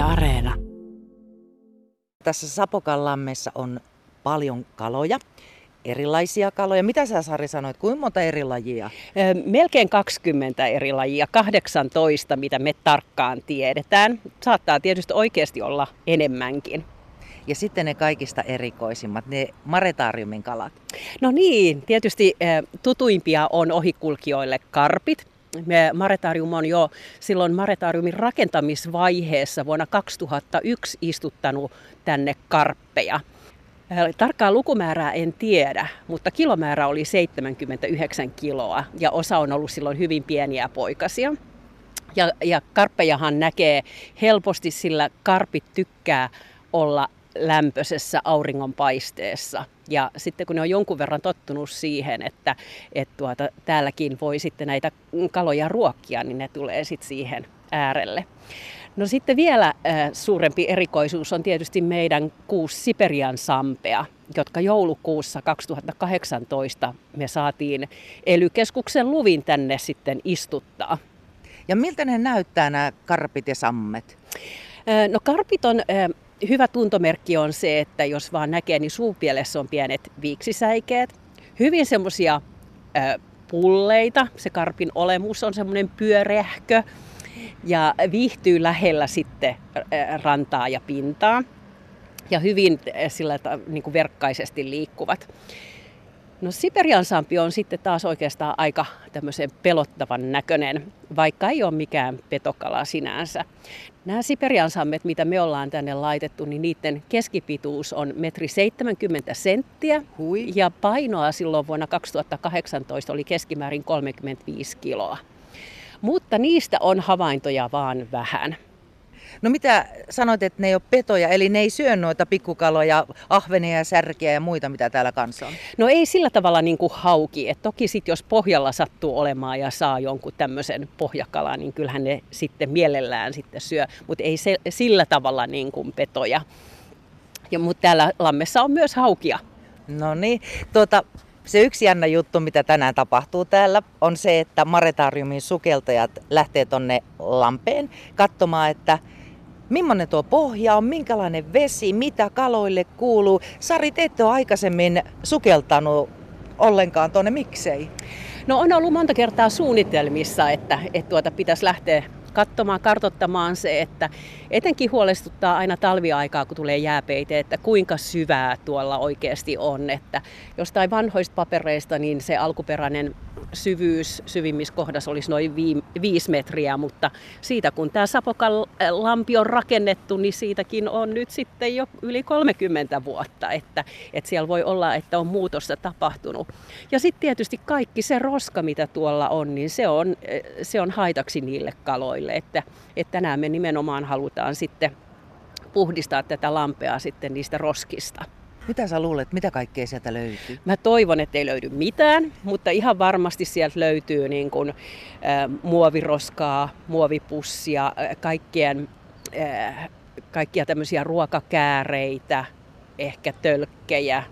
Yle Areena. Tässä Sapokanlammessa on paljon kaloja, erilaisia kaloja. Mitä sä Sari sanoit, kuinka monta eri lajia? Melkein 20 eri lajia, 18 mitä me tarkkaan tiedetään. Saattaa tietysti oikeasti olla enemmänkin. Ja sitten ne kaikista erikoisimmat, ne maretaariumin kalat. No niin, tietysti tutuimpia on ohikulkijoille karpit. Maretarium on jo silloin Maretariumin rakentamisvaiheessa vuonna 2001 istuttanut tänne karppeja. Tarkkaa lukumäärää en tiedä, mutta kilomäärä oli 79 kiloa ja osa on ollut silloin hyvin pieniä poikasia. Ja, ja karppejahan näkee helposti, sillä karpit tykkää olla lämpöisessä auringonpaisteessa. Ja sitten kun ne on jonkun verran tottunut siihen, että, että tuota, täälläkin voi sitten näitä kaloja ruokkia, niin ne tulee sitten siihen äärelle. No sitten vielä äh, suurempi erikoisuus on tietysti meidän kuusi Siperian sampea, jotka joulukuussa 2018 me saatiin ely luvin tänne sitten istuttaa. Ja miltä ne näyttää nämä karpit ja sammet? Äh, no karpit on äh, hyvä tuntomerkki on se, että jos vaan näkee, niin suupielessä on pienet viiksisäikeet. Hyvin semmoisia pulleita. Se karpin olemus on semmoinen pyöreähkö ja viihtyy lähellä sitten rantaa ja pintaa. Ja hyvin sillä niin kuin verkkaisesti liikkuvat. No Siperian sampi on sitten taas oikeastaan aika tämmöisen pelottavan näköinen, vaikka ei ole mikään petokala sinänsä. Nämä Siperian sammet, mitä me ollaan tänne laitettu, niin niiden keskipituus on metri 70 senttiä. Hui. Ja painoa silloin vuonna 2018 oli keskimäärin 35 kiloa. Mutta niistä on havaintoja vaan vähän. No mitä sanoit, että ne ei ole petoja, eli ne ei syö noita pikkukaloja, ahvenia, särkiä ja muita, mitä täällä kanssa on? No ei sillä tavalla niin kuin hauki. Et toki sitten jos pohjalla sattuu olemaan ja saa jonkun tämmöisen pohjakalan, niin kyllähän ne sitten mielellään sitten syö. Mutta ei se, sillä tavalla niin kuin petoja. Ja, mutta täällä lammessa on myös haukia. No niin, tuota, se yksi jännä juttu, mitä tänään tapahtuu täällä, on se, että Maretariumin sukeltajat lähtee tonne lampeen katsomaan, että millainen tuo pohja on, minkälainen vesi, mitä kaloille kuuluu. Sari, te ette ole aikaisemmin sukeltanut ollenkaan tuonne, miksei? No on ollut monta kertaa suunnitelmissa, että, että tuota pitäisi lähteä katsomaan, kartottamaan se, että etenkin huolestuttaa aina talviaikaa, kun tulee jääpeite, että kuinka syvää tuolla oikeasti on. Että jostain vanhoista papereista niin se alkuperäinen syvyys syvimmissä kohdassa olisi noin viisi metriä, mutta siitä kun tämä Sapokan lampi on rakennettu, niin siitäkin on nyt sitten jo yli 30 vuotta, että, että siellä voi olla, että on muutosta tapahtunut. Ja sitten tietysti kaikki se roska, mitä tuolla on, niin se on, se on haitaksi niille kaloille, että, että tänään me nimenomaan halutaan sitten puhdistaa tätä lampea sitten niistä roskista. Mitä sä luulet, mitä kaikkea sieltä löytyy? Mä toivon, että ei löydy mitään, mutta ihan varmasti sieltä löytyy niin kuin, äh, muoviroskaa, muovipussia, äh, kaikkien, äh, kaikkia tämmöisiä ruokakääreitä, ehkä tölkkejä.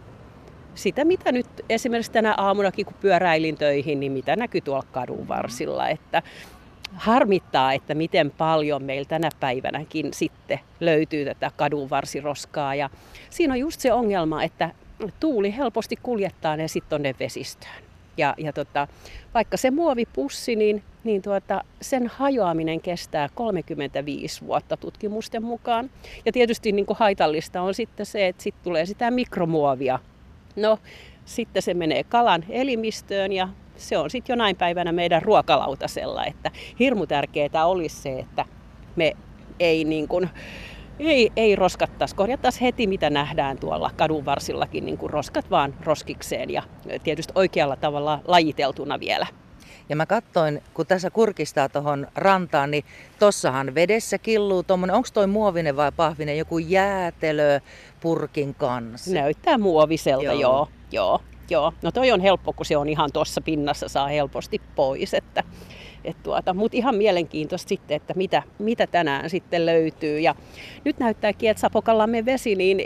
Sitä, mitä nyt esimerkiksi tänä aamunakin, kun pyöräilin töihin, niin mitä näkyy tuolla kadun varsilla. Että harmittaa, että miten paljon meillä tänä päivänäkin sitten löytyy tätä kadunvarsiroskaa. Ja siinä on just se ongelma, että tuuli helposti kuljettaa ne sitten tonne vesistöön. Ja, ja tota, vaikka se muovipussi, niin, niin tuota, sen hajoaminen kestää 35 vuotta tutkimusten mukaan. Ja tietysti niin kuin haitallista on sitten se, että sitten tulee sitä mikromuovia. No, sitten se menee kalan elimistöön ja se on sitten jonain päivänä meidän ruokalautasella, että hirmu tärkeää olisi se, että me ei niin kuin, ei, ei roskattaisi, korjattaisiin heti mitä nähdään tuolla kadun varsillakin, niin kuin roskat vaan roskikseen ja tietysti oikealla tavalla lajiteltuna vielä. Ja mä katsoin, kun tässä kurkistaa tuohon rantaan, niin tossahan vedessä killuu tuommoinen, onko toi muovinen vai pahvinen, joku jäätelö purkin kanssa? Näyttää muoviselta, joo. joo, joo. Joo, no toi on helppo, kun se on ihan tuossa pinnassa, saa helposti pois. Että, et tuota, Mutta ihan mielenkiintoista sitten, että mitä, mitä tänään sitten löytyy. Ja nyt näyttääkin, että Sapokallamme vesi niin,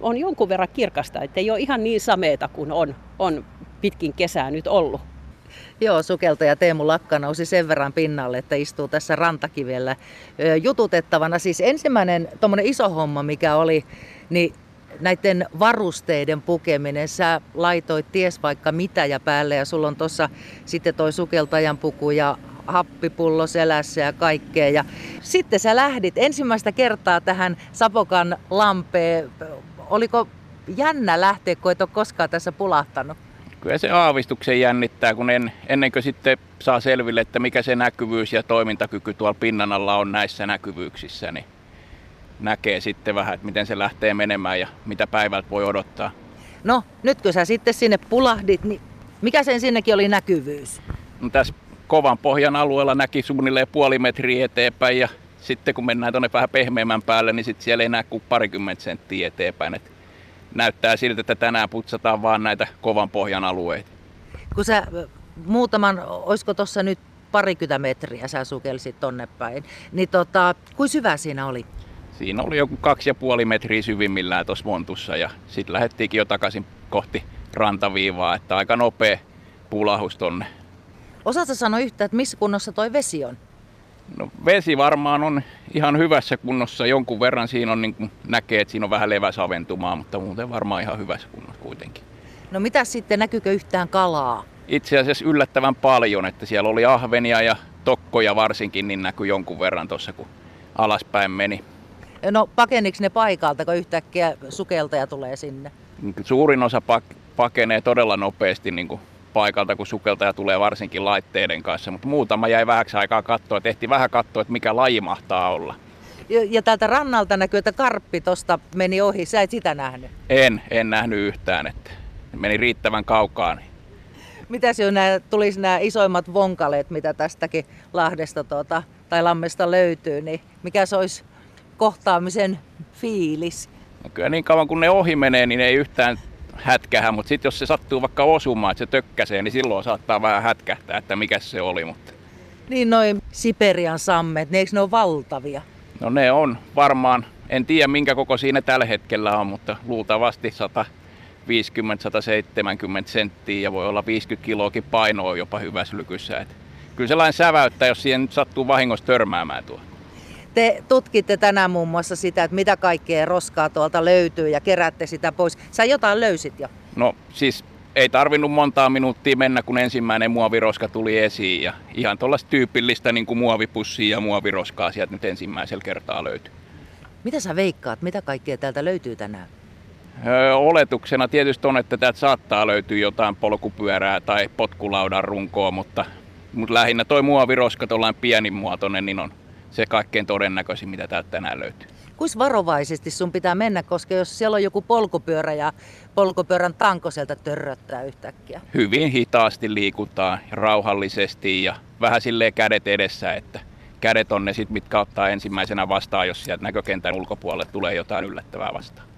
on jonkun verran kirkasta, että ei ole ihan niin sameeta kuin on, on pitkin kesää nyt ollut. Joo, sukeltaja Teemu Lakka nousi sen verran pinnalle, että istuu tässä rantakivellä jututettavana. Siis ensimmäinen tuommoinen iso homma, mikä oli, niin näiden varusteiden pukeminen. Sä laitoit ties vaikka mitä ja päälle ja sulla on tuossa sitten toi sukeltajan puku ja happipullo selässä ja kaikkea. Ja sitten sä lähdit ensimmäistä kertaa tähän Sapokan lampeen. Oliko jännä lähteä, kun et ole koskaan tässä pulahtanut? Kyllä se aavistuksen jännittää, kun en, ennen kuin sitten saa selville, että mikä se näkyvyys ja toimintakyky tuolla pinnan alla on näissä näkyvyyksissä, niin näkee sitten vähän, että miten se lähtee menemään ja mitä päivältä voi odottaa. No, nyt kun sä sitten sinne pulahdit, niin mikä sen sinnekin oli näkyvyys? No, tässä kovan pohjan alueella näki suunnilleen puoli metriä eteenpäin ja sitten kun mennään tuonne vähän pehmeämmän päälle, niin sitten siellä ei näe kuin parikymmentä senttiä eteenpäin. Et näyttää siltä, että tänään putsataan vaan näitä kovan pohjan alueita. Kun sä muutaman, olisiko tuossa nyt parikymmentä metriä sä sukelsit tonne päin, niin tota, kuin syvä siinä oli? Siinä oli joku kaksi ja puoli metriä syvimmillään tuossa montussa ja sitten lähdettiinkin jo takaisin kohti rantaviivaa, että aika nopea pulahus tonne. Osaatko sanoa yhtä, että missä kunnossa toi vesi on? No vesi varmaan on ihan hyvässä kunnossa. Jonkun verran siinä on, niin kuin näkee, että siinä on vähän leväsaventumaa, mutta muuten varmaan ihan hyvässä kunnossa kuitenkin. No mitä sitten, näkyykö yhtään kalaa? Itse asiassa yllättävän paljon, että siellä oli ahvenia ja tokkoja varsinkin, niin näkyi jonkun verran tuossa, kun alaspäin meni. No pakeniks ne paikalta, kun yhtäkkiä sukeltaja tulee sinne? Suurin osa pak- pakenee todella nopeasti niin kuin paikalta, kun sukeltaja tulee varsinkin laitteiden kanssa, mutta muutama jäi vähäksi aikaa katsoa, tehti vähän katsoa, että mikä laji mahtaa olla. Ja, ja täältä rannalta näkyy, että karppi tosta meni ohi. Sä et sitä nähnyt. En, en nähnyt yhtään, että meni riittävän kaukaan. Niin Mitäs jos nämä, tulisi nämä isoimmat vonkaleet, mitä tästäkin Lahdesta tuota, tai Lammesta löytyy, niin mikä se olisi kohtaamisen fiilis? No kyllä niin kauan kun ne ohi menee, niin ei yhtään hätkähä, mutta sitten jos se sattuu vaikka osumaan, että se tökkäsee, niin silloin saattaa vähän hätkähtää, että mikä se oli. Mutta... Niin noin Siperian sammet, ne eikö ne ole valtavia? No ne on varmaan, en tiedä minkä koko siinä tällä hetkellä on, mutta luultavasti 150-170 senttiä ja voi olla 50 kiloakin painoa jopa hyvässä lykyssä. Et kyllä sellainen säväyttää, jos siihen sattuu vahingossa törmäämään tuo. Te tutkitte tänään muun muassa sitä, että mitä kaikkea roskaa tuolta löytyy ja kerätte sitä pois. Sä jotain löysit jo? No siis ei tarvinnut montaa minuuttia mennä, kun ensimmäinen muoviroska tuli esiin. Ja ihan tuollaista tyypillistä niin kuin muovipussia ja muoviroskaa sieltä nyt ensimmäisellä kertaa löytyi. Mitä sä veikkaat, mitä kaikkea täältä löytyy tänään? Öö, oletuksena tietysti on, että täältä saattaa löytyä jotain polkupyörää tai potkulaudan runkoa, mutta, mutta lähinnä toi muoviroska, tuollainen pienimuotoinen, niin on se kaikkein todennäköisin, mitä täältä tänään löytyy. Kuis varovaisesti sun pitää mennä, koska jos siellä on joku polkupyörä ja polkupyörän tanko sieltä törröttää yhtäkkiä? Hyvin hitaasti liikutaan rauhallisesti ja vähän silleen kädet edessä, että kädet on ne sit, mitkä ottaa ensimmäisenä vastaan, jos sieltä näkökentän ulkopuolelle tulee jotain yllättävää vastaan.